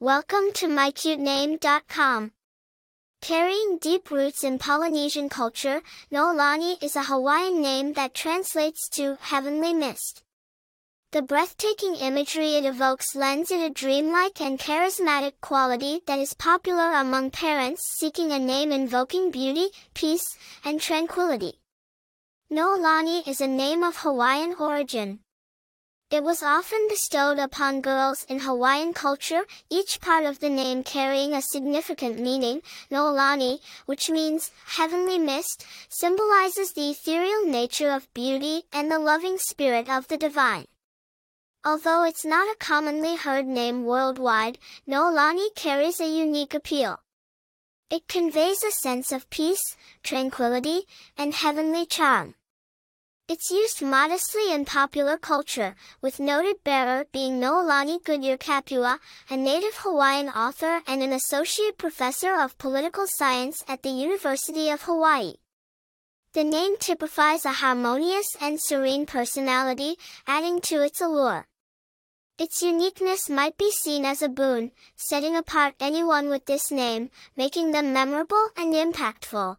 Welcome to mycutename.com. Carrying deep roots in Polynesian culture, Noelani is a Hawaiian name that translates to heavenly mist. The breathtaking imagery it evokes lends it a dreamlike and charismatic quality that is popular among parents seeking a name invoking beauty, peace, and tranquility. Noelani is a name of Hawaiian origin. It was often bestowed upon girls in Hawaiian culture, each part of the name carrying a significant meaning. Noelani, which means heavenly mist, symbolizes the ethereal nature of beauty and the loving spirit of the divine. Although it's not a commonly heard name worldwide, Noelani carries a unique appeal. It conveys a sense of peace, tranquility, and heavenly charm. It's used modestly in popular culture, with noted bearer being Noelani Goodyear Kapua, a native Hawaiian author and an associate professor of political science at the University of Hawaii. The name typifies a harmonious and serene personality, adding to its allure. Its uniqueness might be seen as a boon, setting apart anyone with this name, making them memorable and impactful.